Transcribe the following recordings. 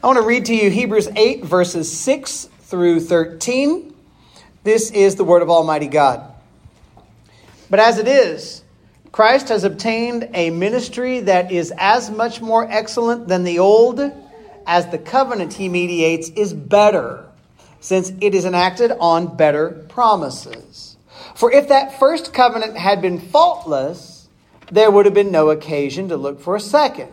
I want to read to you Hebrews 8, verses 6 through 13. This is the word of Almighty God. But as it is, Christ has obtained a ministry that is as much more excellent than the old as the covenant he mediates is better, since it is enacted on better promises. For if that first covenant had been faultless, there would have been no occasion to look for a second.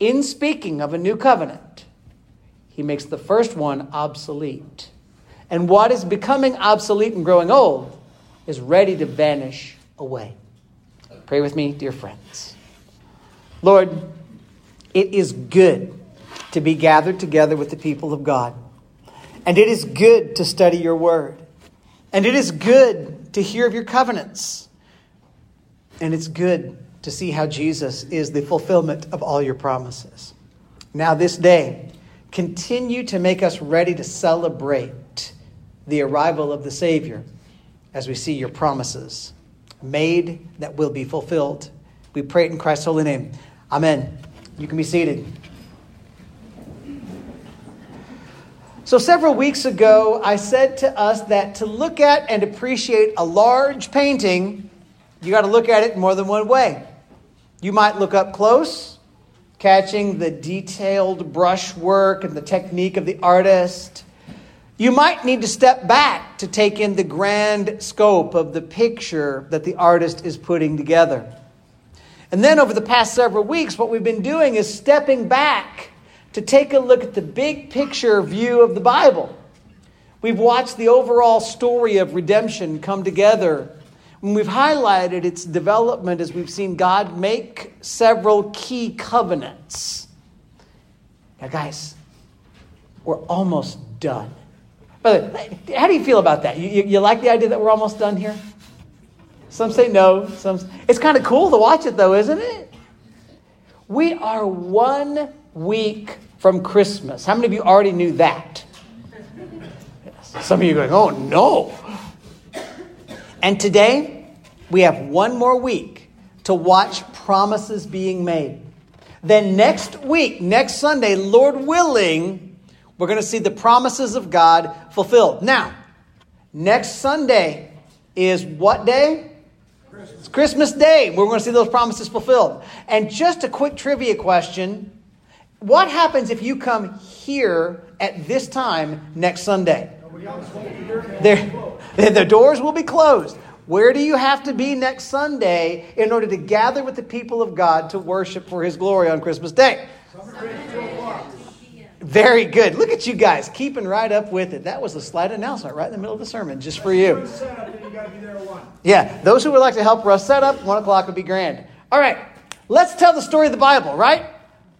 in speaking of a new covenant, he makes the first one obsolete. And what is becoming obsolete and growing old is ready to vanish away. Pray with me, dear friends. Lord, it is good to be gathered together with the people of God. And it is good to study your word. And it is good to hear of your covenants. And it's good to see how Jesus is the fulfillment of all your promises. Now, this day, continue to make us ready to celebrate the arrival of the Savior as we see your promises made that will be fulfilled. We pray it in Christ's holy name. Amen. You can be seated. So, several weeks ago, I said to us that to look at and appreciate a large painting, you got to look at it more than one way. You might look up close, catching the detailed brushwork and the technique of the artist. You might need to step back to take in the grand scope of the picture that the artist is putting together. And then over the past several weeks, what we've been doing is stepping back to take a look at the big picture view of the Bible. We've watched the overall story of redemption come together when we've highlighted its development as we've seen God make several key covenants. Now, guys, we're almost done. By the way, how do you feel about that? You, you, you, like the idea that we're almost done here? Some say no. Some, it's kind of cool to watch it, though, isn't it? We are one week from Christmas. How many of you already knew that? Some of you are going, oh no. And today, we have one more week to watch promises being made. Then next week, next Sunday, Lord willing, we're going to see the promises of God fulfilled. Now, next Sunday is what day? Christmas. It's Christmas Day. We're going to see those promises fulfilled. And just a quick trivia question What happens if you come here at this time next Sunday? the doors will be closed. Where do you have to be next Sunday in order to gather with the people of God to worship for His glory on Christmas Day? Very good. Look at you guys keeping right up with it. That was a slight announcement right in the middle of the sermon, just for you. Yeah, those who would like to help Russ set up, one o'clock would be grand. All right, let's tell the story of the Bible, right?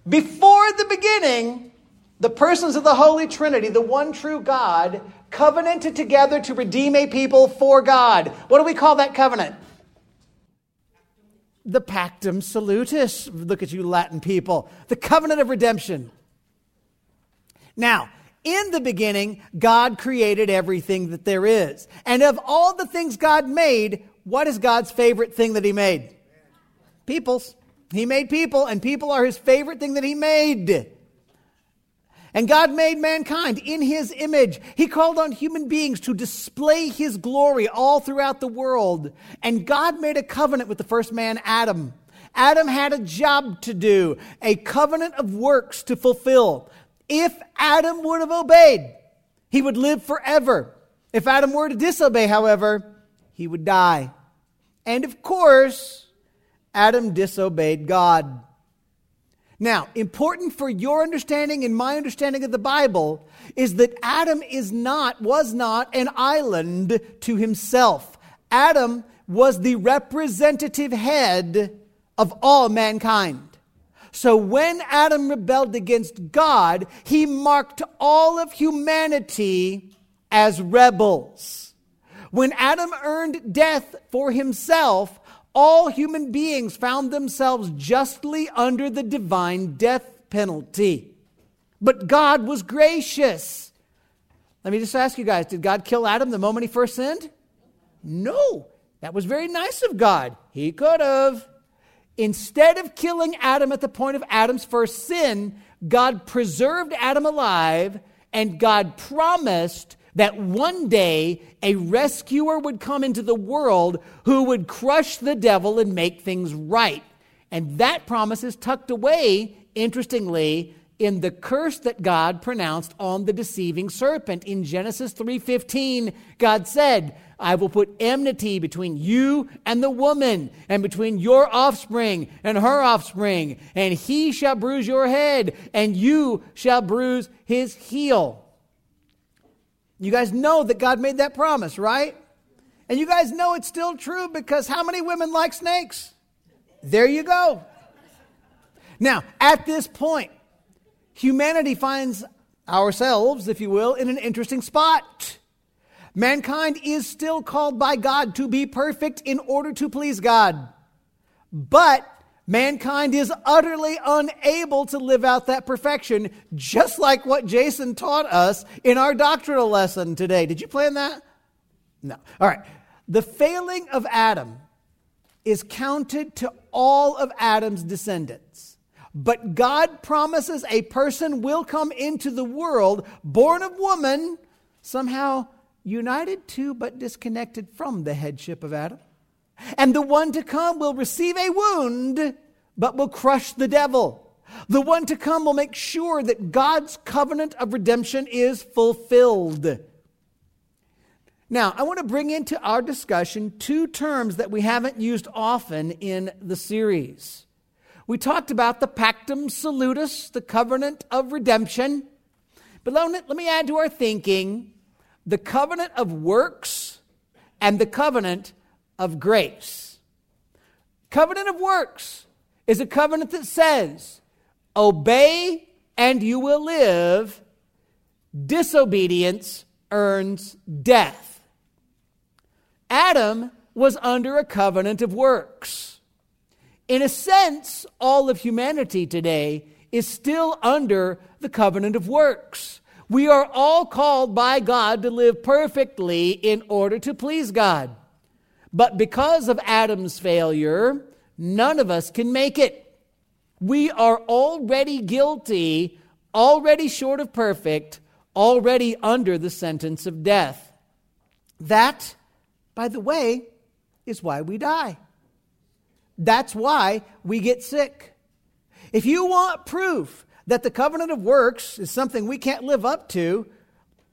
Before the beginning, the persons of the Holy Trinity, the one true God, covenanted together to redeem a people for God. What do we call that covenant? The Pactum Salutis. Look at you, Latin people. The covenant of redemption. Now, in the beginning, God created everything that there is. And of all the things God made, what is God's favorite thing that He made? Peoples. He made people, and people are His favorite thing that He made. And God made mankind in his image. He called on human beings to display his glory all throughout the world. And God made a covenant with the first man, Adam. Adam had a job to do, a covenant of works to fulfill. If Adam would have obeyed, he would live forever. If Adam were to disobey, however, he would die. And of course, Adam disobeyed God. Now, important for your understanding and my understanding of the Bible is that Adam is not, was not an island to himself. Adam was the representative head of all mankind. So when Adam rebelled against God, he marked all of humanity as rebels. When Adam earned death for himself, all human beings found themselves justly under the divine death penalty. But God was gracious. Let me just ask you guys did God kill Adam the moment he first sinned? No. That was very nice of God. He could have. Instead of killing Adam at the point of Adam's first sin, God preserved Adam alive and God promised that one day a rescuer would come into the world who would crush the devil and make things right. And that promise is tucked away, interestingly, in the curse that God pronounced on the deceiving serpent. In Genesis 3:15, God said, I will put enmity between you and the woman, and between your offspring and her offspring, and he shall bruise your head, and you shall bruise his heel. You guys know that God made that promise, right? And you guys know it's still true because how many women like snakes? There you go. Now, at this point, humanity finds ourselves, if you will, in an interesting spot. Mankind is still called by God to be perfect in order to please God. But mankind is utterly unable to live out that perfection, just like what Jason taught us in our doctrinal lesson today. Did you plan that? No. All right. The failing of Adam is counted to all of Adam's descendants. But God promises a person will come into the world born of woman, somehow united to but disconnected from the headship of Adam. And the one to come will receive a wound, but will crush the devil. The one to come will make sure that God's covenant of redemption is fulfilled. Now, I want to bring into our discussion two terms that we haven't used often in the series. We talked about the Pactum Salutis, the covenant of redemption. But let me add to our thinking the covenant of works and the covenant of grace. Covenant of works is a covenant that says, obey and you will live. Disobedience earns death. Adam was under a covenant of works. In a sense, all of humanity today is still under the covenant of works. We are all called by God to live perfectly in order to please God. But because of Adam's failure, none of us can make it. We are already guilty, already short of perfect, already under the sentence of death. That, by the way, is why we die. That's why we get sick. If you want proof that the covenant of works is something we can't live up to,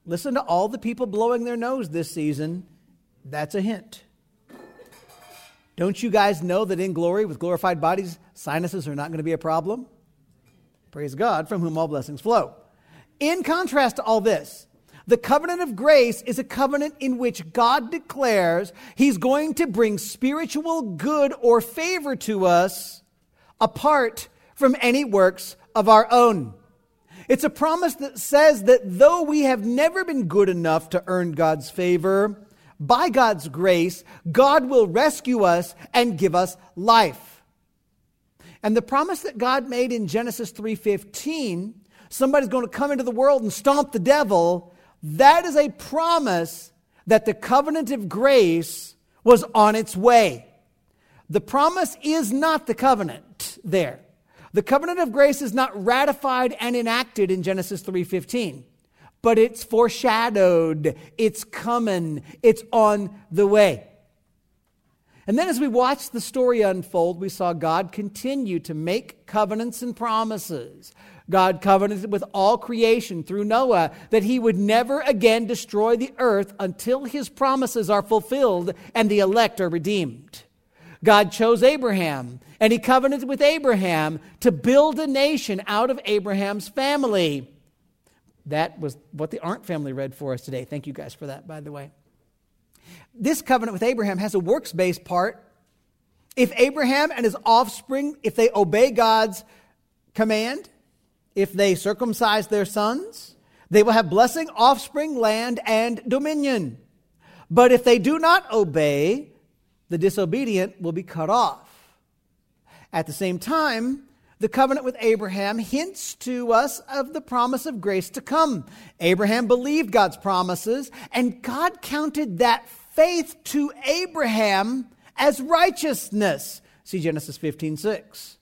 listen to all the people blowing their nose this season. That's a hint. Don't you guys know that in glory, with glorified bodies, sinuses are not going to be a problem? Praise God, from whom all blessings flow. In contrast to all this, the covenant of grace is a covenant in which God declares He's going to bring spiritual good or favor to us apart from any works of our own. It's a promise that says that though we have never been good enough to earn God's favor, by God's grace, God will rescue us and give us life. And the promise that God made in Genesis 3:15, somebody's going to come into the world and stomp the devil, that is a promise that the covenant of grace was on its way. The promise is not the covenant there. The covenant of grace is not ratified and enacted in Genesis 3:15, but it's foreshadowed, it's coming, it's on the way. And then as we watched the story unfold, we saw God continue to make covenants and promises God covenanted with all creation through Noah that he would never again destroy the earth until his promises are fulfilled and the elect are redeemed. God chose Abraham, and he covenanted with Abraham to build a nation out of Abraham's family. That was what the Arndt family read for us today. Thank you guys for that, by the way. This covenant with Abraham has a works based part. If Abraham and his offspring, if they obey God's command, if they circumcise their sons, they will have blessing, offspring, land, and dominion. But if they do not obey, the disobedient will be cut off. At the same time, the covenant with Abraham hints to us of the promise of grace to come. Abraham believed God's promises, and God counted that faith to Abraham as righteousness. See Genesis 15 6.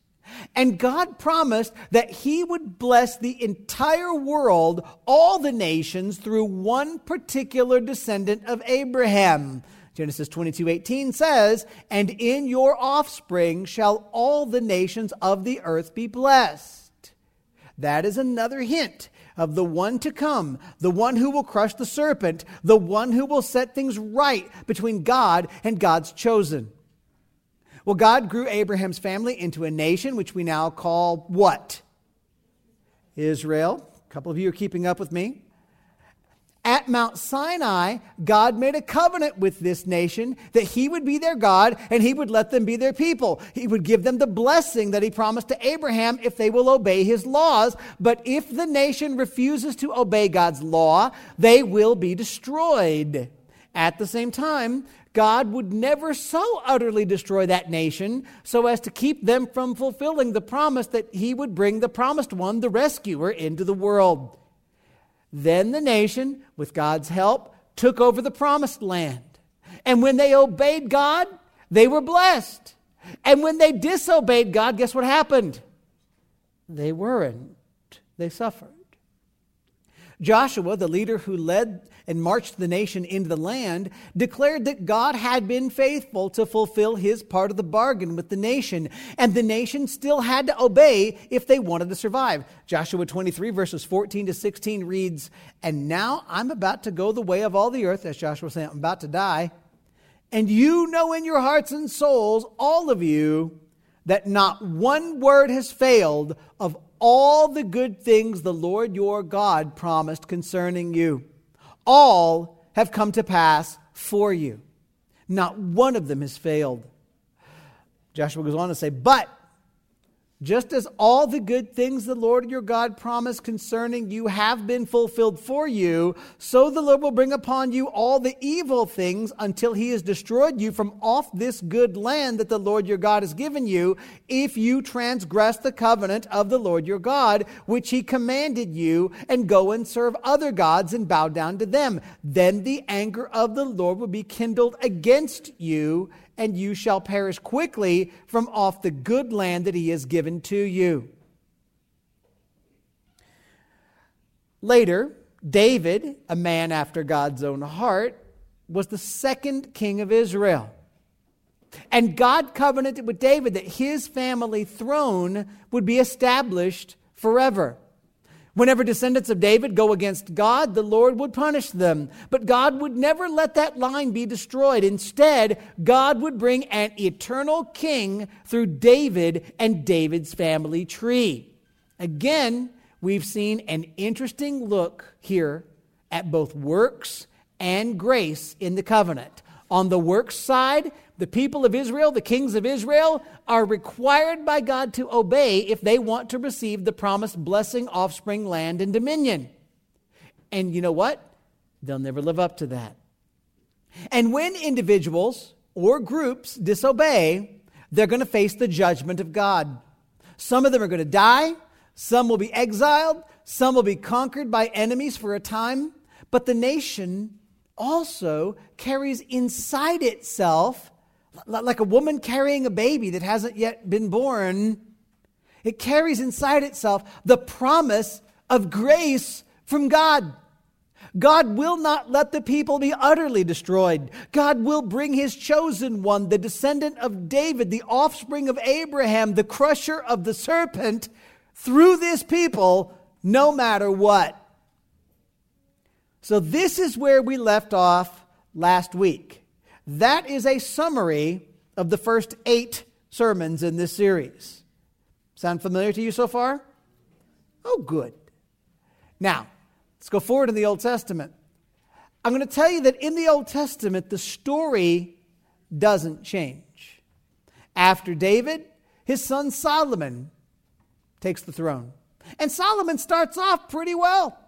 And God promised that He would bless the entire world, all the nations, through one particular descendant of Abraham. Genesis 22 18 says, And in your offspring shall all the nations of the earth be blessed. That is another hint of the one to come, the one who will crush the serpent, the one who will set things right between God and God's chosen. Well, God grew Abraham's family into a nation, which we now call what? Israel. A couple of you are keeping up with me. At Mount Sinai, God made a covenant with this nation that He would be their God and He would let them be their people. He would give them the blessing that He promised to Abraham if they will obey His laws. But if the nation refuses to obey God's law, they will be destroyed. At the same time, God would never so utterly destroy that nation so as to keep them from fulfilling the promise that he would bring the promised one, the rescuer, into the world. Then the nation, with God's help, took over the promised land. And when they obeyed God, they were blessed. And when they disobeyed God, guess what happened? They weren't. They suffered. Joshua, the leader who led and marched the nation into the land, declared that God had been faithful to fulfill his part of the bargain with the nation, and the nation still had to obey if they wanted to survive. Joshua 23, verses 14 to 16 reads, And now I'm about to go the way of all the earth, as Joshua said, I'm about to die. And you know in your hearts and souls, all of you, that not one word has failed of all the good things the Lord your God promised concerning you all have come to pass for you. Not one of them has failed. Joshua goes on to say, But just as all the good things the Lord your God promised concerning you have been fulfilled for you, so the Lord will bring upon you all the evil things until he has destroyed you from off this good land that the Lord your God has given you, if you transgress the covenant of the Lord your God, which he commanded you, and go and serve other gods and bow down to them. Then the anger of the Lord will be kindled against you and you shall perish quickly from off the good land that he has given to you. Later, David, a man after God's own heart, was the second king of Israel. And God covenanted with David that his family throne would be established forever. Whenever descendants of David go against God, the Lord would punish them. But God would never let that line be destroyed. Instead, God would bring an eternal king through David and David's family tree. Again, we've seen an interesting look here at both works and grace in the covenant. On the works side, the people of Israel, the kings of Israel, are required by God to obey if they want to receive the promised blessing, offspring, land, and dominion. And you know what? They'll never live up to that. And when individuals or groups disobey, they're going to face the judgment of God. Some of them are going to die, some will be exiled, some will be conquered by enemies for a time, but the nation also carries inside itself like a woman carrying a baby that hasn't yet been born, it carries inside itself the promise of grace from God. God will not let the people be utterly destroyed. God will bring his chosen one, the descendant of David, the offspring of Abraham, the crusher of the serpent, through this people no matter what. So, this is where we left off last week. That is a summary of the first eight sermons in this series. Sound familiar to you so far? Oh, good. Now, let's go forward in the Old Testament. I'm going to tell you that in the Old Testament, the story doesn't change. After David, his son Solomon takes the throne. And Solomon starts off pretty well.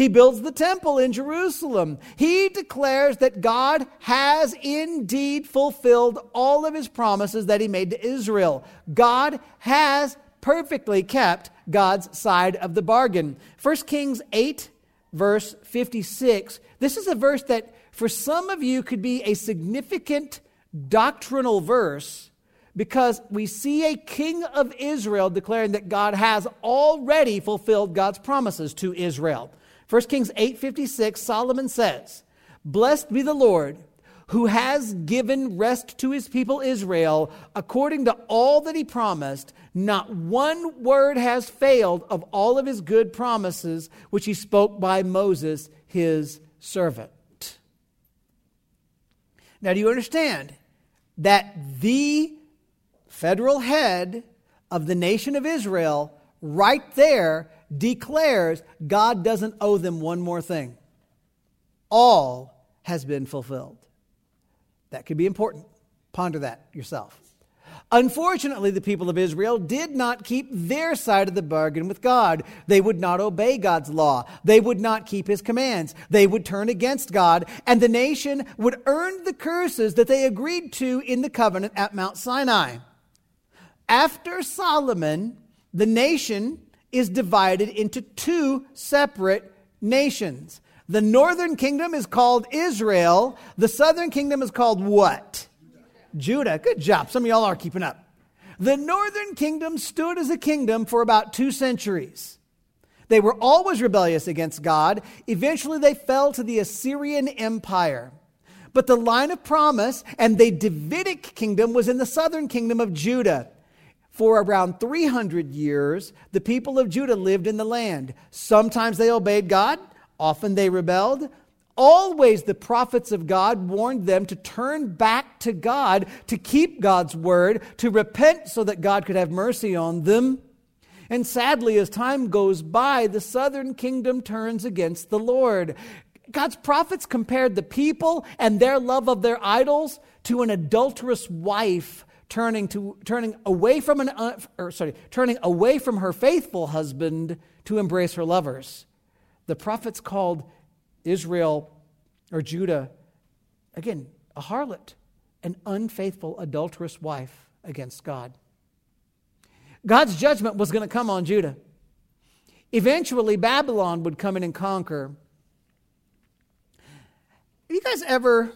He builds the temple in Jerusalem. He declares that God has indeed fulfilled all of his promises that he made to Israel. God has perfectly kept God's side of the bargain. 1 Kings 8, verse 56. This is a verse that for some of you could be a significant doctrinal verse because we see a king of Israel declaring that God has already fulfilled God's promises to Israel. 1 Kings 8:56 Solomon says, "Blessed be the Lord who has given rest to his people Israel according to all that he promised. Not one word has failed of all of his good promises which he spoke by Moses his servant." Now do you understand that the federal head of the nation of Israel right there declares God doesn't owe them one more thing. All has been fulfilled. That could be important. Ponder that yourself. Unfortunately, the people of Israel did not keep their side of the bargain with God. They would not obey God's law. They would not keep his commands. They would turn against God, and the nation would earn the curses that they agreed to in the covenant at Mount Sinai. After Solomon, the nation is divided into two separate nations. The northern kingdom is called Israel. The southern kingdom is called what? Judah. Good job. Some of y'all are keeping up. The northern kingdom stood as a kingdom for about two centuries. They were always rebellious against God. Eventually, they fell to the Assyrian Empire. But the line of promise and the Davidic kingdom was in the southern kingdom of Judah. For around 300 years, the people of Judah lived in the land. Sometimes they obeyed God, often they rebelled. Always the prophets of God warned them to turn back to God, to keep God's word, to repent so that God could have mercy on them. And sadly, as time goes by, the southern kingdom turns against the Lord. God's prophets compared the people and their love of their idols to an adulterous wife turning to turning away from an uh, or sorry, turning away from her faithful husband to embrace her lovers. The prophets called Israel or Judah again a harlot, an unfaithful adulterous wife against God. God's judgment was going to come on Judah. Eventually Babylon would come in and conquer. Have you guys ever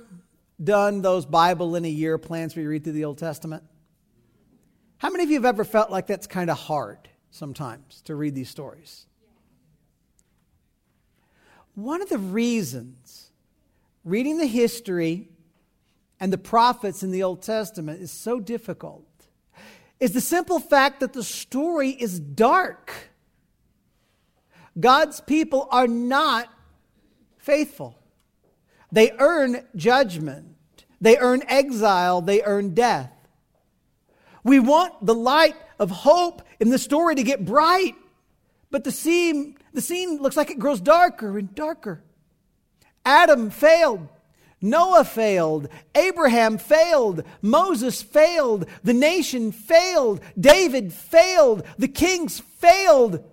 done those Bible in a year plans where you read through the Old Testament? How many of you have ever felt like that's kind of hard sometimes to read these stories? One of the reasons reading the history and the prophets in the Old Testament is so difficult is the simple fact that the story is dark. God's people are not faithful. They earn judgment, they earn exile, they earn death. We want the light of hope in the story to get bright, but the scene, the scene looks like it grows darker and darker. Adam failed. Noah failed. Abraham failed. Moses failed. The nation failed. David failed. The kings failed.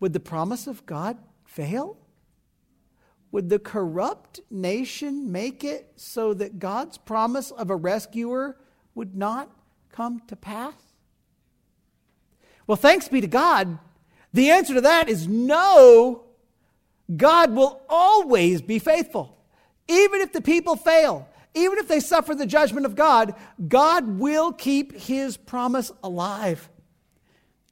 Would the promise of God fail? Would the corrupt nation make it so that God's promise of a rescuer would not come to pass? Well, thanks be to God. The answer to that is no. God will always be faithful. Even if the people fail, even if they suffer the judgment of God, God will keep his promise alive.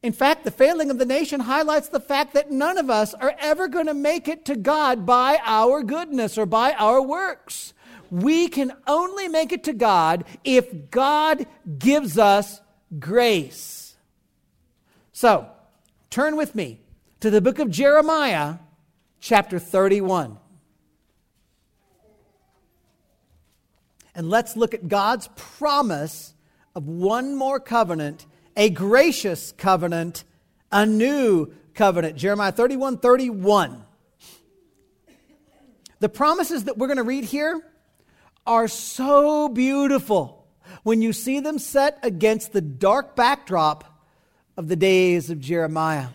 In fact, the failing of the nation highlights the fact that none of us are ever going to make it to God by our goodness or by our works. We can only make it to God if God gives us grace. So, turn with me to the book of Jeremiah, chapter 31. And let's look at God's promise of one more covenant, a gracious covenant, a new covenant. Jeremiah 31 31. The promises that we're going to read here are so beautiful when you see them set against the dark backdrop of the days of Jeremiah.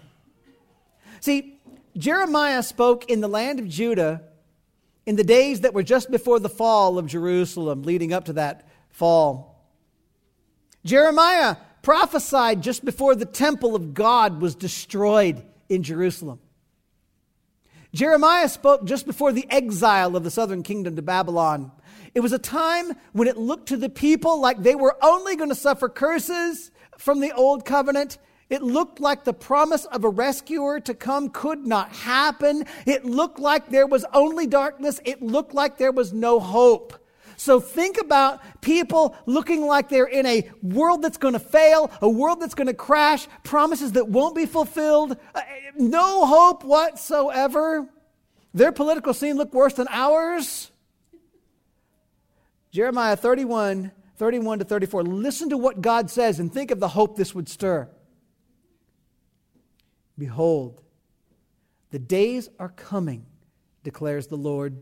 See, Jeremiah spoke in the land of Judah in the days that were just before the fall of Jerusalem, leading up to that fall. Jeremiah prophesied just before the temple of God was destroyed in Jerusalem. Jeremiah spoke just before the exile of the southern kingdom to Babylon. It was a time when it looked to the people like they were only going to suffer curses from the old covenant. It looked like the promise of a rescuer to come could not happen. It looked like there was only darkness. It looked like there was no hope. So think about people looking like they're in a world that's going to fail, a world that's going to crash, promises that won't be fulfilled, uh, no hope whatsoever. Their political scene looked worse than ours. Jeremiah 31, 31 to 34. Listen to what God says and think of the hope this would stir. Behold, the days are coming, declares the Lord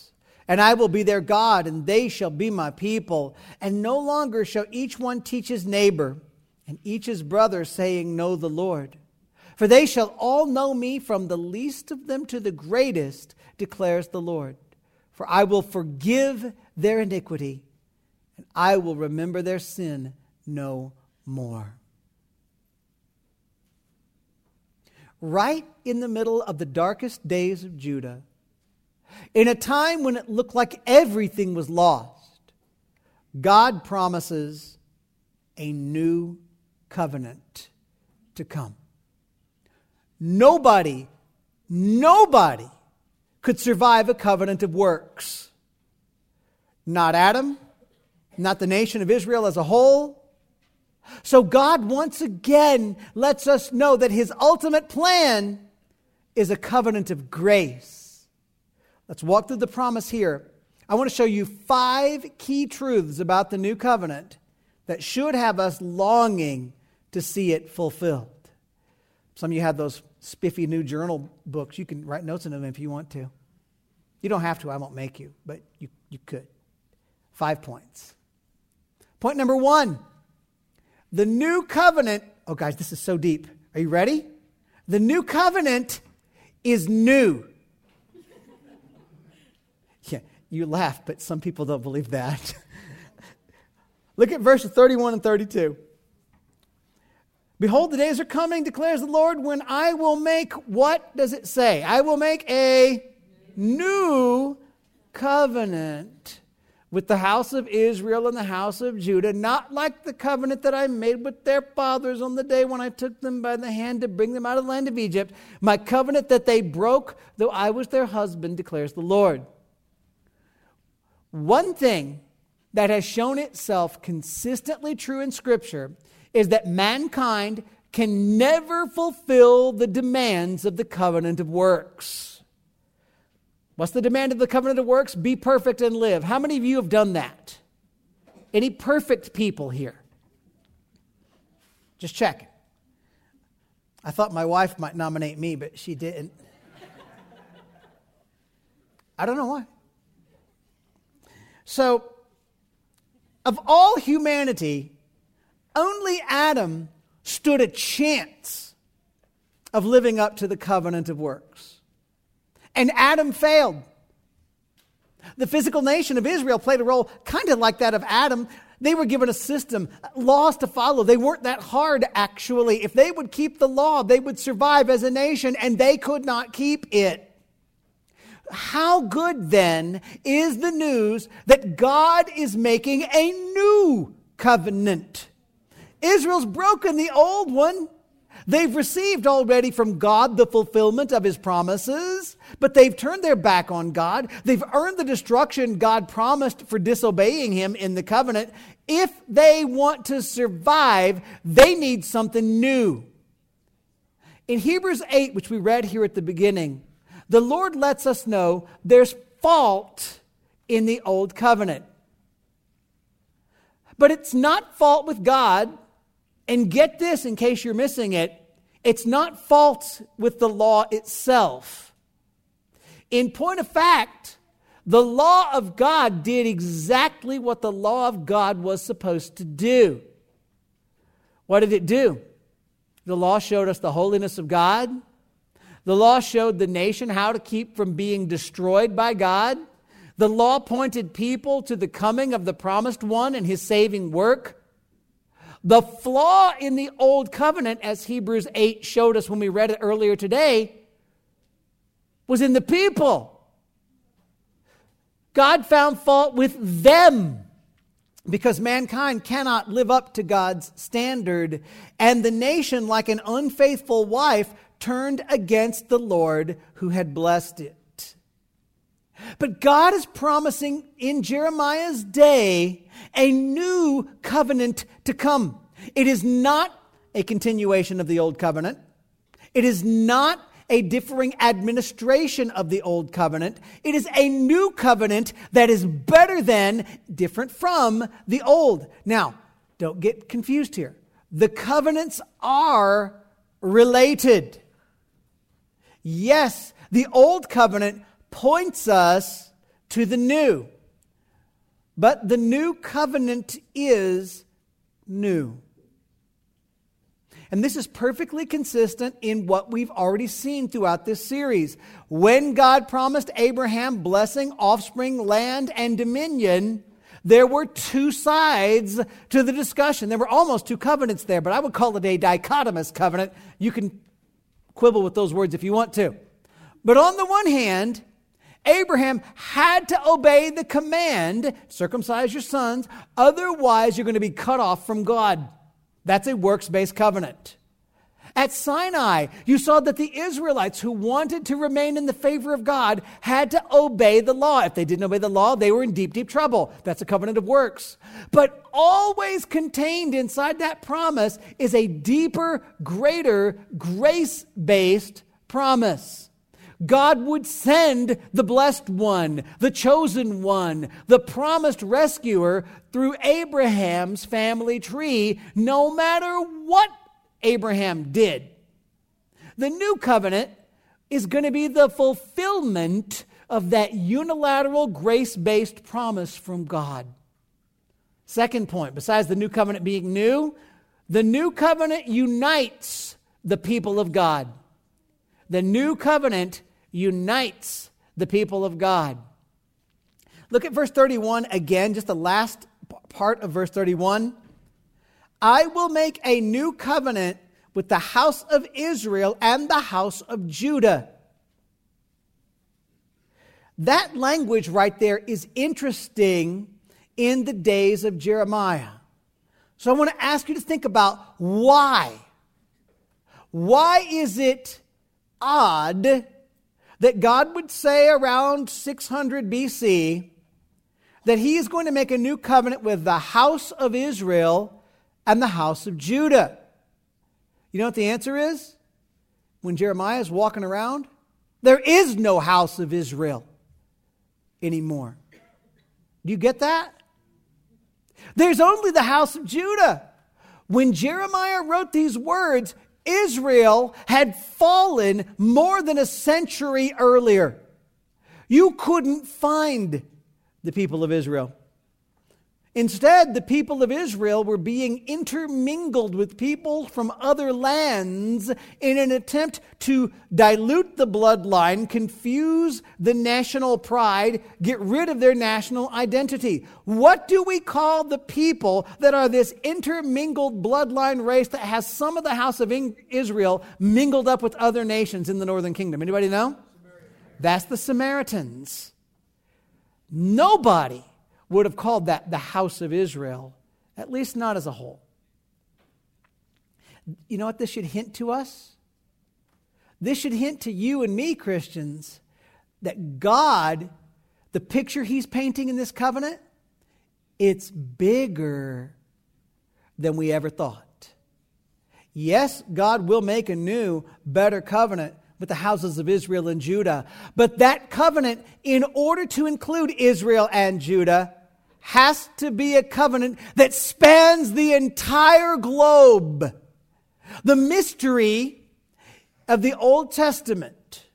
and I will be their God, and they shall be my people. And no longer shall each one teach his neighbor and each his brother, saying, Know the Lord. For they shall all know me from the least of them to the greatest, declares the Lord. For I will forgive their iniquity, and I will remember their sin no more. Right in the middle of the darkest days of Judah, in a time when it looked like everything was lost, God promises a new covenant to come. Nobody, nobody could survive a covenant of works. Not Adam, not the nation of Israel as a whole. So God once again lets us know that his ultimate plan is a covenant of grace Let's walk through the promise here. I want to show you five key truths about the new covenant that should have us longing to see it fulfilled. Some of you have those spiffy new journal books. You can write notes in them if you want to. You don't have to, I won't make you, but you, you could. Five points. Point number one the new covenant. Oh, guys, this is so deep. Are you ready? The new covenant is new. You laugh, but some people don't believe that. Look at verses 31 and 32. Behold, the days are coming, declares the Lord, when I will make, what does it say? I will make a new covenant with the house of Israel and the house of Judah, not like the covenant that I made with their fathers on the day when I took them by the hand to bring them out of the land of Egypt, my covenant that they broke, though I was their husband, declares the Lord. One thing that has shown itself consistently true in Scripture is that mankind can never fulfill the demands of the covenant of works. What's the demand of the covenant of works? Be perfect and live. How many of you have done that? Any perfect people here? Just check. I thought my wife might nominate me, but she didn't. I don't know why. So, of all humanity, only Adam stood a chance of living up to the covenant of works. And Adam failed. The physical nation of Israel played a role kind of like that of Adam. They were given a system, laws to follow. They weren't that hard, actually. If they would keep the law, they would survive as a nation, and they could not keep it. How good then is the news that God is making a new covenant? Israel's broken the old one. They've received already from God the fulfillment of his promises, but they've turned their back on God. They've earned the destruction God promised for disobeying him in the covenant. If they want to survive, they need something new. In Hebrews 8, which we read here at the beginning, the Lord lets us know there's fault in the old covenant. But it's not fault with God. And get this in case you're missing it it's not fault with the law itself. In point of fact, the law of God did exactly what the law of God was supposed to do. What did it do? The law showed us the holiness of God. The law showed the nation how to keep from being destroyed by God. The law pointed people to the coming of the promised one and his saving work. The flaw in the old covenant, as Hebrews 8 showed us when we read it earlier today, was in the people. God found fault with them because mankind cannot live up to God's standard, and the nation, like an unfaithful wife, turned against the Lord who had blessed it. But God is promising in Jeremiah's day a new covenant to come. It is not a continuation of the old covenant. It is not a differing administration of the old covenant. It is a new covenant that is better than, different from the old. Now, don't get confused here. The covenants are related. Yes, the old covenant points us to the new. But the new covenant is new. And this is perfectly consistent in what we've already seen throughout this series. When God promised Abraham blessing, offspring, land, and dominion, there were two sides to the discussion. There were almost two covenants there, but I would call it a dichotomous covenant. You can quibble with those words if you want to. But on the one hand, Abraham had to obey the command circumcise your sons, otherwise, you're going to be cut off from God. That's a works based covenant. At Sinai, you saw that the Israelites who wanted to remain in the favor of God had to obey the law. If they didn't obey the law, they were in deep, deep trouble. That's a covenant of works. But always contained inside that promise is a deeper, greater, grace based promise. God would send the blessed one, the chosen one, the promised rescuer through Abraham's family tree, no matter what Abraham did. The new covenant is going to be the fulfillment of that unilateral grace based promise from God. Second point, besides the new covenant being new, the new covenant unites the people of God. The new covenant unites the people of God. Look at verse 31 again, just the last part of verse 31. I will make a new covenant with the house of Israel and the house of Judah. That language right there is interesting in the days of Jeremiah. So I want to ask you to think about why. Why is it odd that God would say around 600 BC that he is going to make a new covenant with the house of Israel and the house of Judah. You know what the answer is? When Jeremiah is walking around, there is no house of Israel anymore. Do you get that? There's only the house of Judah. When Jeremiah wrote these words, Israel had fallen more than a century earlier. You couldn't find the people of Israel. Instead, the people of Israel were being intermingled with people from other lands in an attempt to dilute the bloodline, confuse the national pride, get rid of their national identity. What do we call the people that are this intermingled bloodline race that has some of the house of Israel mingled up with other nations in the northern kingdom? Anybody know? That's the Samaritans. Nobody would have called that the house of Israel, at least not as a whole. You know what this should hint to us? This should hint to you and me, Christians, that God, the picture He's painting in this covenant, it's bigger than we ever thought. Yes, God will make a new, better covenant with the houses of Israel and Judah. But that covenant, in order to include Israel and Judah, has to be a covenant that spans the entire globe. The mystery of the Old Testament,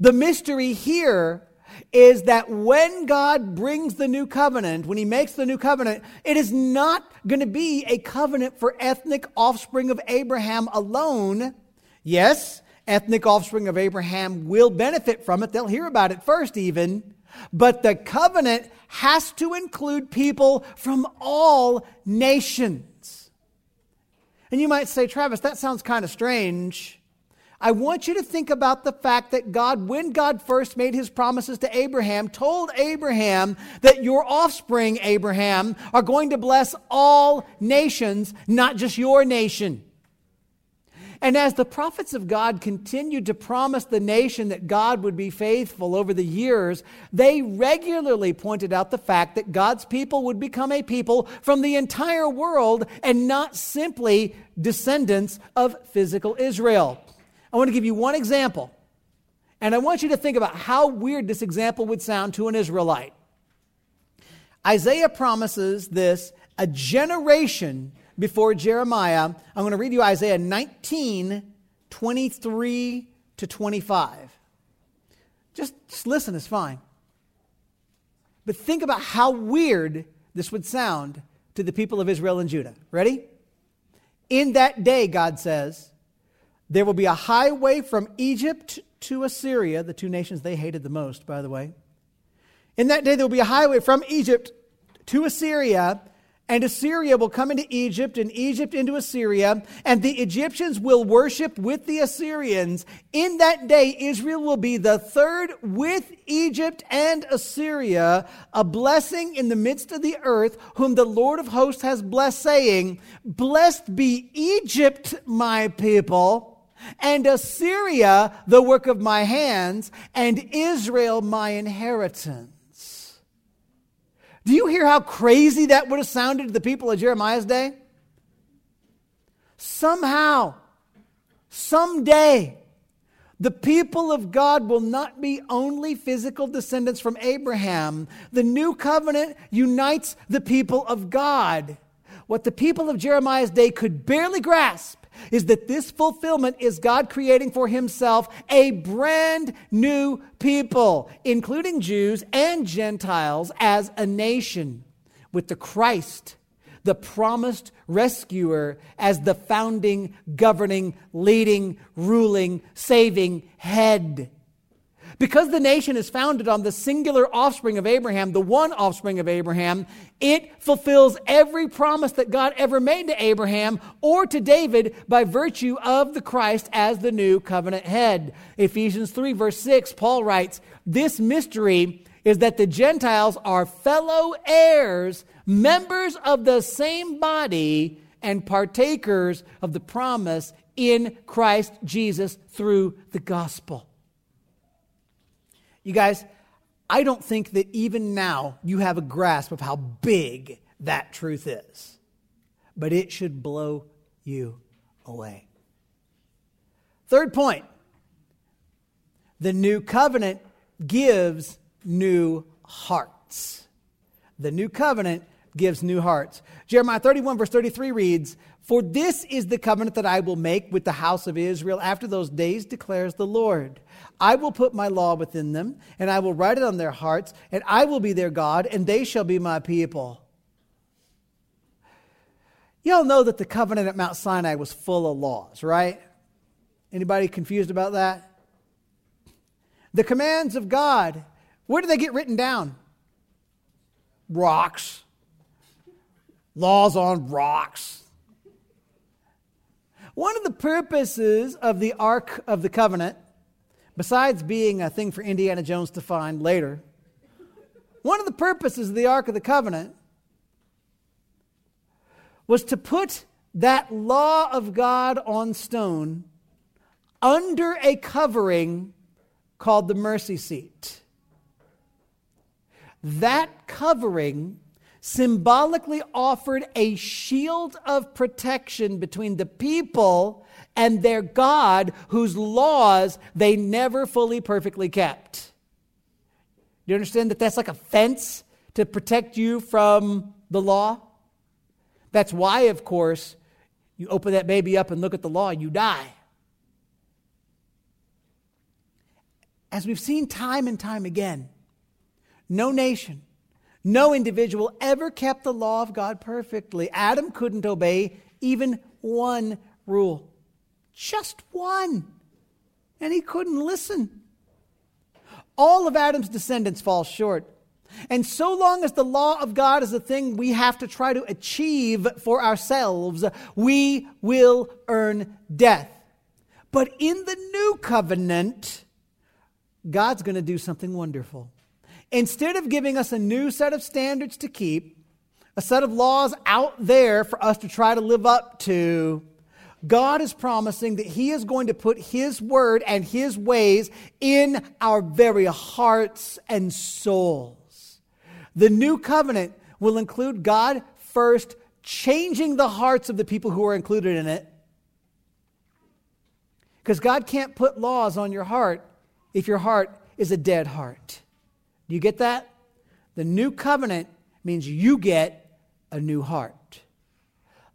the mystery here is that when God brings the new covenant, when he makes the new covenant, it is not going to be a covenant for ethnic offspring of Abraham alone. Yes, ethnic offspring of Abraham will benefit from it. They'll hear about it first, even. But the covenant has to include people from all nations. And you might say, Travis, that sounds kind of strange. I want you to think about the fact that God, when God first made his promises to Abraham, told Abraham that your offspring, Abraham, are going to bless all nations, not just your nation. And as the prophets of God continued to promise the nation that God would be faithful over the years, they regularly pointed out the fact that God's people would become a people from the entire world and not simply descendants of physical Israel. I want to give you one example. And I want you to think about how weird this example would sound to an Israelite. Isaiah promises this a generation before Jeremiah. I'm going to read you Isaiah 19, 23 to 25. Just, just listen, it's fine. But think about how weird this would sound to the people of Israel and Judah. Ready? In that day, God says, there will be a highway from Egypt to Assyria, the two nations they hated the most, by the way. In that day, there will be a highway from Egypt to Assyria, and Assyria will come into Egypt, and Egypt into Assyria, and the Egyptians will worship with the Assyrians. In that day, Israel will be the third with Egypt and Assyria, a blessing in the midst of the earth, whom the Lord of hosts has blessed, saying, Blessed be Egypt, my people, and Assyria, the work of my hands, and Israel, my inheritance. Do you hear how crazy that would have sounded to the people of Jeremiah's day? Somehow, someday, the people of God will not be only physical descendants from Abraham. The new covenant unites the people of God. What the people of Jeremiah's day could barely grasp is that this fulfillment is God creating for himself a brand new people, including Jews and Gentiles, as a nation, with the Christ, the promised rescuer, as the founding, governing, leading, ruling, saving head. Because the nation is founded on the singular offspring of Abraham, the one offspring of Abraham, it fulfills every promise that God ever made to Abraham or to David by virtue of the Christ as the new covenant head. Ephesians 3, verse 6, Paul writes, This mystery is that the Gentiles are fellow heirs, members of the same body, and partakers of the promise in Christ Jesus through the gospel. You guys, I don't think that even now you have a grasp of how big that truth is, but it should blow you away. Third point the new covenant gives new hearts. The new covenant gives new hearts. Jeremiah 31, verse 33 reads, For this is the covenant that I will make with the house of Israel after those days, declares the Lord. I will put my law within them, and I will write it on their hearts, and I will be their God, and they shall be my people. Y'all know that the covenant at Mount Sinai was full of laws, right? Anybody confused about that? The commands of God, where do they get written down? Rocks. Laws on rocks. One of the purposes of the Ark of the Covenant, besides being a thing for Indiana Jones to find later, one of the purposes of the Ark of the Covenant was to put that law of God on stone under a covering called the mercy seat. That covering symbolically offered a shield of protection between the people and their God, whose laws they never fully perfectly kept. Do you understand that that's like a fence to protect you from the law? That's why, of course, you open that baby up and look at the law, you die. As we've seen time and time again, no nation, no individual ever kept the law of God perfectly. Adam couldn't obey even one rule, just one. And he couldn't listen. All of Adam's descendants fall short. And so long as the law of God is a thing we have to try to achieve for ourselves, we will earn death. But in the new covenant, God's going to do something wonderful. Instead of giving us a new set of standards to keep, a set of laws out there for us to try to live up to, God is promising that He is going to put His word and His ways in our very hearts and souls. The new covenant will include God first changing the hearts of the people who are included in it. Because God can't put laws on your heart if your heart is a dead heart. Do you get that? The new covenant means you get a new heart.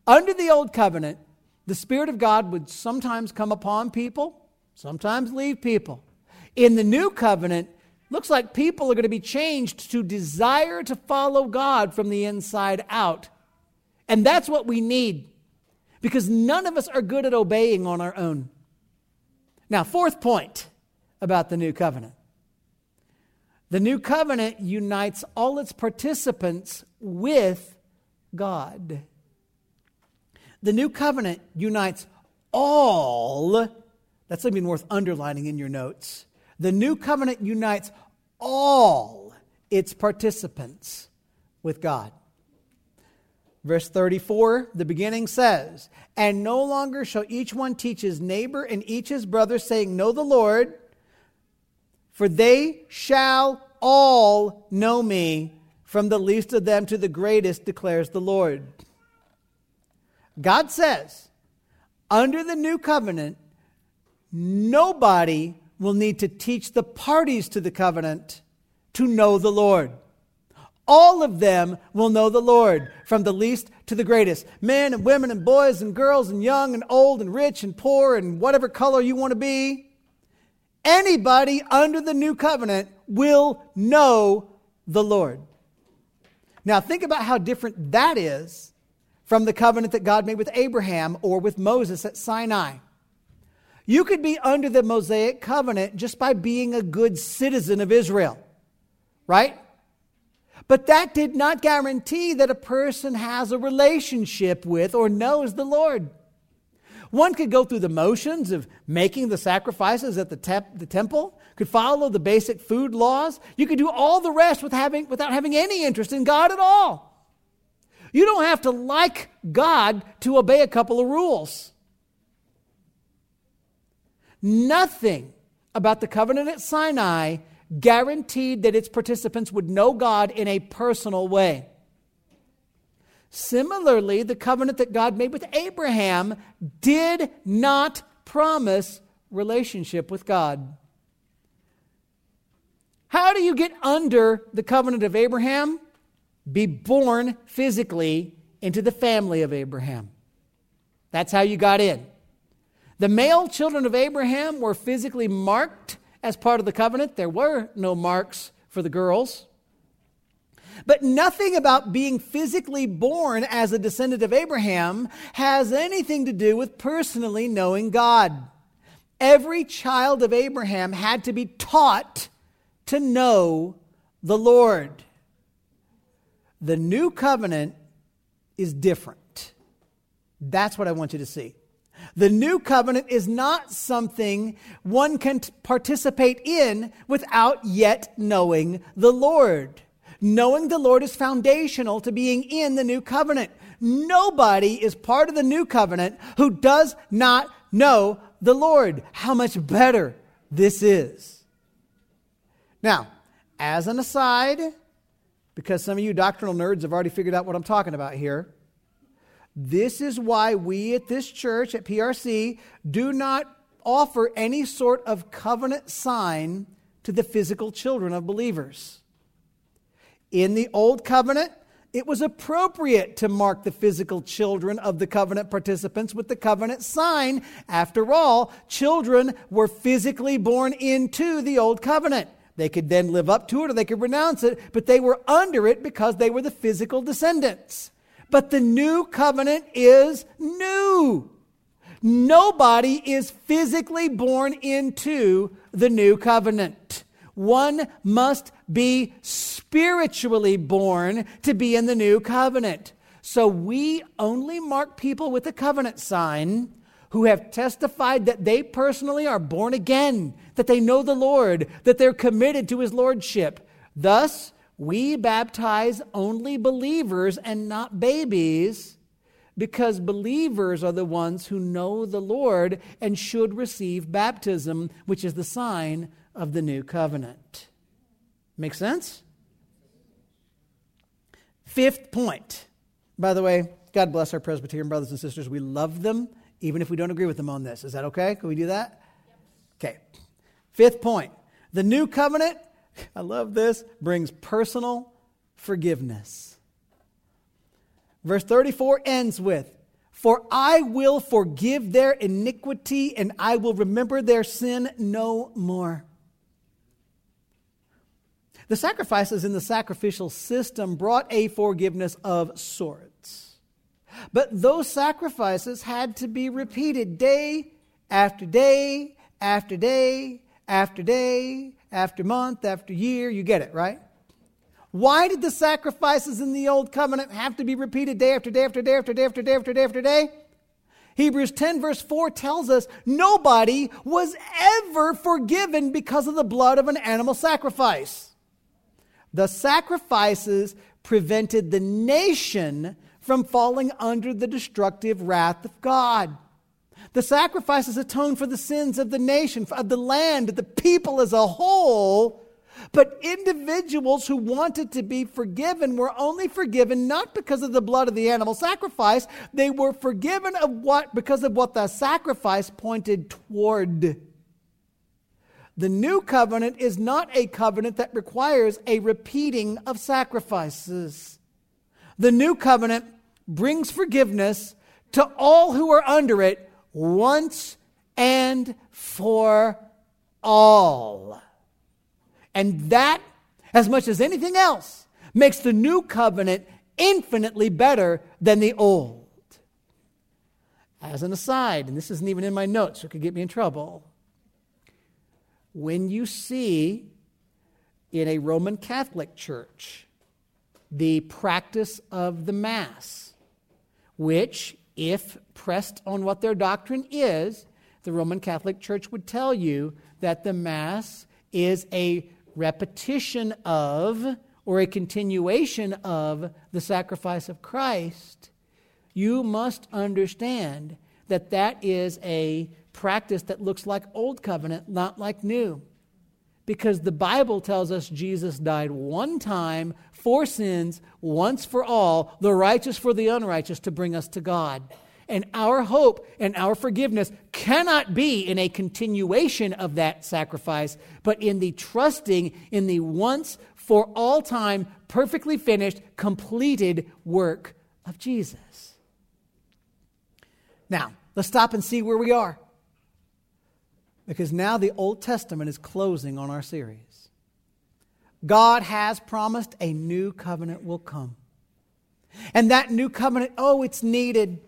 Under the old covenant, the Spirit of God would sometimes come upon people, sometimes leave people. In the new covenant, looks like people are going to be changed to desire to follow God from the inside out. And that's what we need because none of us are good at obeying on our own. Now, fourth point about the new covenant the new covenant unites all its participants with God. The new covenant unites all, that's something worth underlining in your notes. The new covenant unites all its participants with God. Verse 34, the beginning says, And no longer shall each one teach his neighbor and each his brother, saying, Know the Lord, for they shall all know me, from the least of them to the greatest, declares the Lord. God says, under the new covenant, nobody will need to teach the parties to the covenant to know the Lord. All of them will know the Lord, from the least to the greatest. Men and women and boys and girls and young and old and rich and poor and whatever color you want to be. Anybody under the new covenant will know the Lord. Now, think about how different that is from the covenant that God made with Abraham or with Moses at Sinai. You could be under the Mosaic covenant just by being a good citizen of Israel, right? But that did not guarantee that a person has a relationship with or knows the Lord. One could go through the motions of making the sacrifices at the, the temple, could follow the basic food laws. You could do all the rest with having, without having any interest in God at all. You don't have to like God to obey a couple of rules. Nothing about the covenant at Sinai guaranteed that its participants would know God in a personal way. Similarly, the covenant that God made with Abraham did not promise relationship with God. How do you get under the covenant of Abraham? Be born physically into the family of Abraham. That's how you got in. The male children of Abraham were physically marked as part of the covenant. There were no marks for the girls. But nothing about being physically born as a descendant of Abraham has anything to do with personally knowing God. Every child of Abraham had to be taught to know the Lord. The new covenant is different. That's what I want you to see. The new covenant is not something one can participate in without yet knowing the Lord. Knowing the Lord is foundational to being in the new covenant. Nobody is part of the new covenant who does not know the Lord. How much better this is. Now, as an aside, because some of you doctrinal nerds have already figured out what I'm talking about here, this is why we at this church, at PRC, do not offer any sort of covenant sign to the physical children of believers. In the Old Covenant, it was appropriate to mark the physical children of the covenant participants with the covenant sign. After all, children were physically born into the Old Covenant. They could then live up to it or they could renounce it, but they were under it because they were the physical descendants. But the new covenant is new. Nobody is physically born into the new covenant. One must be born to be in the new covenant. So we only mark people with the covenant sign who have testified that they personally are born again, that they know the Lord, that they're committed to his lordship. Thus, we baptize only believers and not babies because believers are the ones who know the Lord and should receive baptism, which is the sign of the new covenant. Make sense? Fifth point. By the way, God bless our Presbyterian brothers and sisters. We love them, even if we don't agree with them on this. Is that okay? Can we do that? Okay. Fifth point. The new covenant, I love this, brings personal forgiveness. Verse 34 ends with, For I will forgive their iniquity and I will remember their sin no more. The sacrifices in the sacrificial system brought a forgiveness of sorts. But those sacrifices had to be repeated day after day after day after day after month after year. You get it, right? Why did the sacrifices in the old covenant have to be repeated day after day after day after day after day after day after day? Hebrews 10, verse 4 tells us nobody was ever forgiven because of the blood of an animal sacrifice. The sacrifices prevented the nation from falling under the destructive wrath of God. The sacrifices atoned for the sins of the nation, of the land, of the people as a whole. But individuals who wanted to be forgiven were only forgiven not because of the blood of the animal sacrifice. They were forgiven of what because of what the sacrifice pointed toward. The new covenant is not a covenant that requires a repeating of sacrifices. The new covenant brings forgiveness to all who are under it once and for all. And that, as much as anything else, makes the new covenant infinitely better than the old. As an aside, and this isn't even in my notes, so it could get me in trouble when you see in a Roman Catholic church the practice of the Mass, which, if pressed on what their doctrine is, the Roman Catholic Church would tell you that the Mass is a repetition of or a continuation of the sacrifice of Christ, you must understand that that is a practice that looks like old covenant, not like new. Because the Bible tells us Jesus died one time for sins, once for all, the righteous for the unrighteous, to bring us to God. And our hope and our forgiveness cannot be in a continuation of that sacrifice, but in the trusting in the once for all time, perfectly finished, completed work of Jesus. Now, let's stop and see where we are because now the Old Testament is closing on our series. God has promised a new covenant will come. And that new covenant, oh, it's needed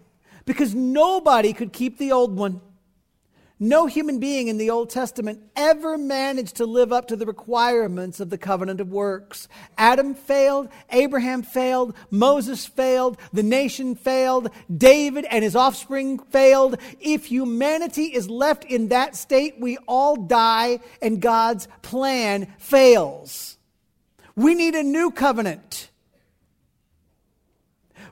because nobody could keep the old one. No human being in the Old Testament ever managed to live up to the requirements of the covenant of works. Adam failed, Abraham failed, Moses failed, the nation failed, David and his offspring failed. If humanity is left in that state, we all die and God's plan fails. We need a new covenant.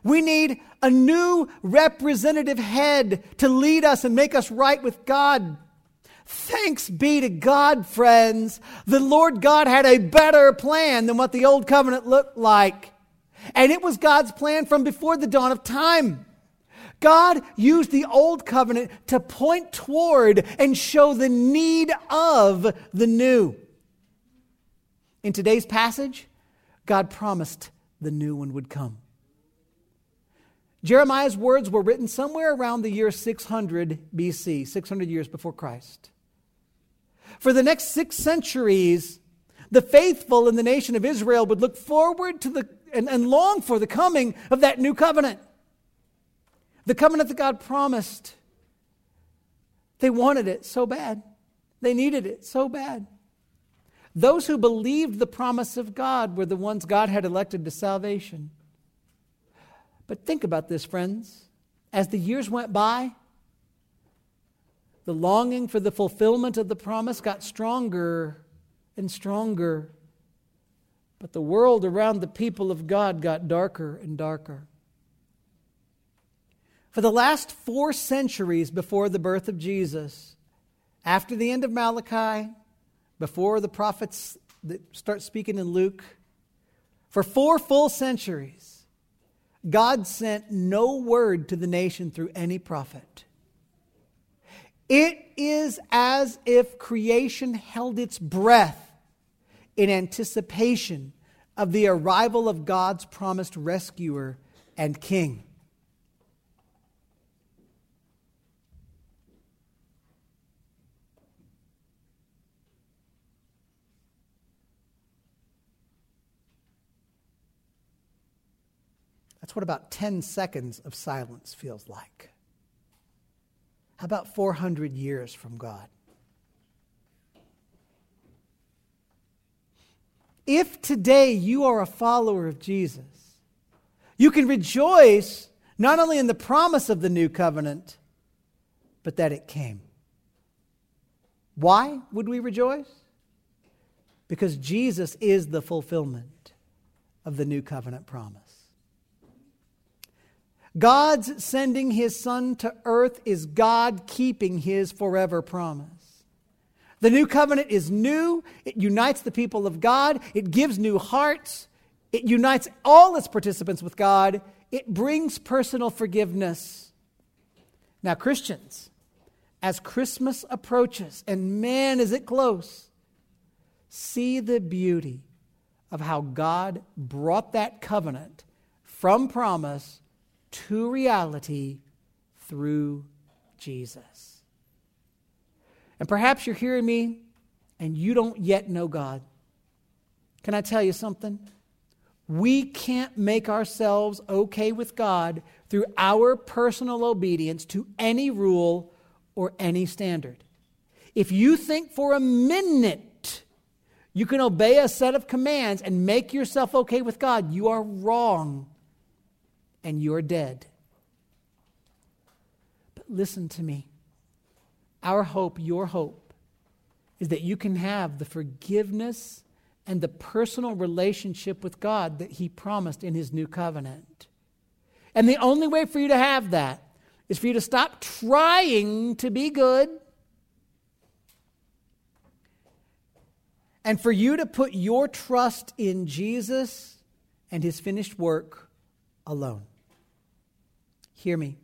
We need a new representative head to lead us and make us right with God. Thanks be to God, friends. The Lord God had a better plan than what the old covenant looked like. And it was God's plan from before the dawn of time. God used the old covenant to point toward and show the need of the new. In today's passage, God promised the new one would come. Jeremiah's words were written somewhere around the year 600 BC, 600 years before Christ. For the next six centuries, the faithful in the nation of Israel would look forward to the and, and long for the coming of that new covenant. The covenant that God promised. They wanted it so bad. They needed it so bad. Those who believed the promise of God were the ones God had elected to salvation. But think about this, friends. As the years went by, the longing for the fulfillment of the promise got stronger and stronger. But the world around the people of God got darker and darker. For the last four centuries before the birth of Jesus, after the end of Malachi, before the prophets that start speaking in Luke, for four full centuries, God sent no word to the nation through any prophet. It is as if creation held its breath in anticipation of the arrival of God's promised rescuer and king. That's what about 10 seconds of silence feels like. How about 400 years from God? If today you are a follower of Jesus, you can rejoice not only in the promise of the new covenant, but that it came. Why would we rejoice? Because Jesus is the fulfillment of the new covenant promise. God's sending his son to earth is God keeping his forever promise. The new covenant is new. It unites the people of God. It gives new hearts. It unites all its participants with God. It brings personal forgiveness. Now, Christians, as Christmas approaches, and man, is it close, see the beauty of how God brought that covenant from promise to reality through Jesus. And perhaps you're hearing me and you don't yet know God. Can I tell you something? We can't make ourselves okay with God through our personal obedience to any rule or any standard. If you think for a minute you can obey a set of commands and make yourself okay with God, you are wrong and you're dead. But listen to me. Our hope, your hope, is that you can have the forgiveness and the personal relationship with God that He promised in His new covenant. And the only way for you to have that is for you to stop trying to be good and for you to put your trust in Jesus and His finished work alone. Hear me.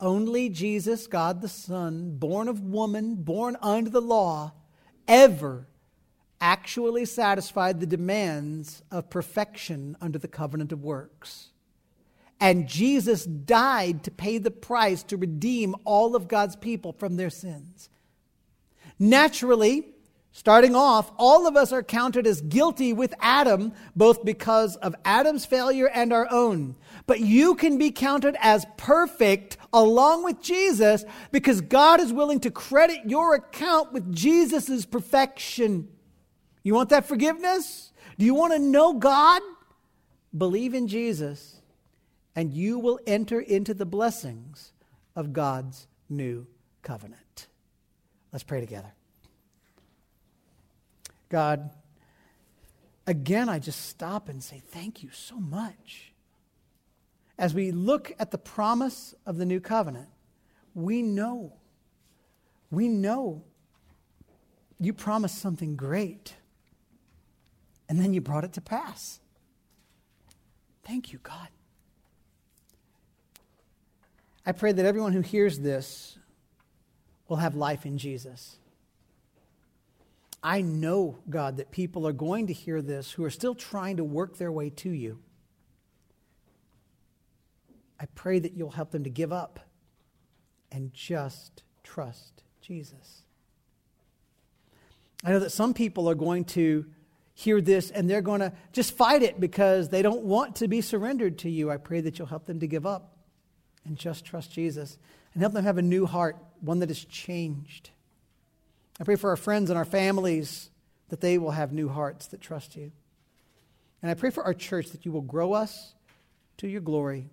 Only Jesus, God the Son, born of woman, born under the law, ever actually satisfied the demands of perfection under the covenant of works. And Jesus died to pay the price to redeem all of God's people from their sins. Naturally, Starting off, all of us are counted as guilty with Adam, both because of Adam's failure and our own. But you can be counted as perfect along with Jesus because God is willing to credit your account with Jesus' perfection. You want that forgiveness? Do you want to know God? Believe in Jesus, and you will enter into the blessings of God's new covenant. Let's pray together. God, again, I just stop and say, Thank you so much. As we look at the promise of the new covenant, we know, we know you promised something great, and then you brought it to pass. Thank you, God. I pray that everyone who hears this will have life in Jesus. I know, God, that people are going to hear this who are still trying to work their way to you. I pray that you'll help them to give up and just trust Jesus. I know that some people are going to hear this and they're going to just fight it because they don't want to be surrendered to you. I pray that you'll help them to give up and just trust Jesus and help them have a new heart, one that is changed. I pray for our friends and our families that they will have new hearts that trust you. And I pray for our church that you will grow us to your glory,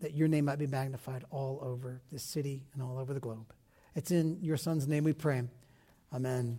that your name might be magnified all over this city and all over the globe. It's in your Son's name we pray. Amen.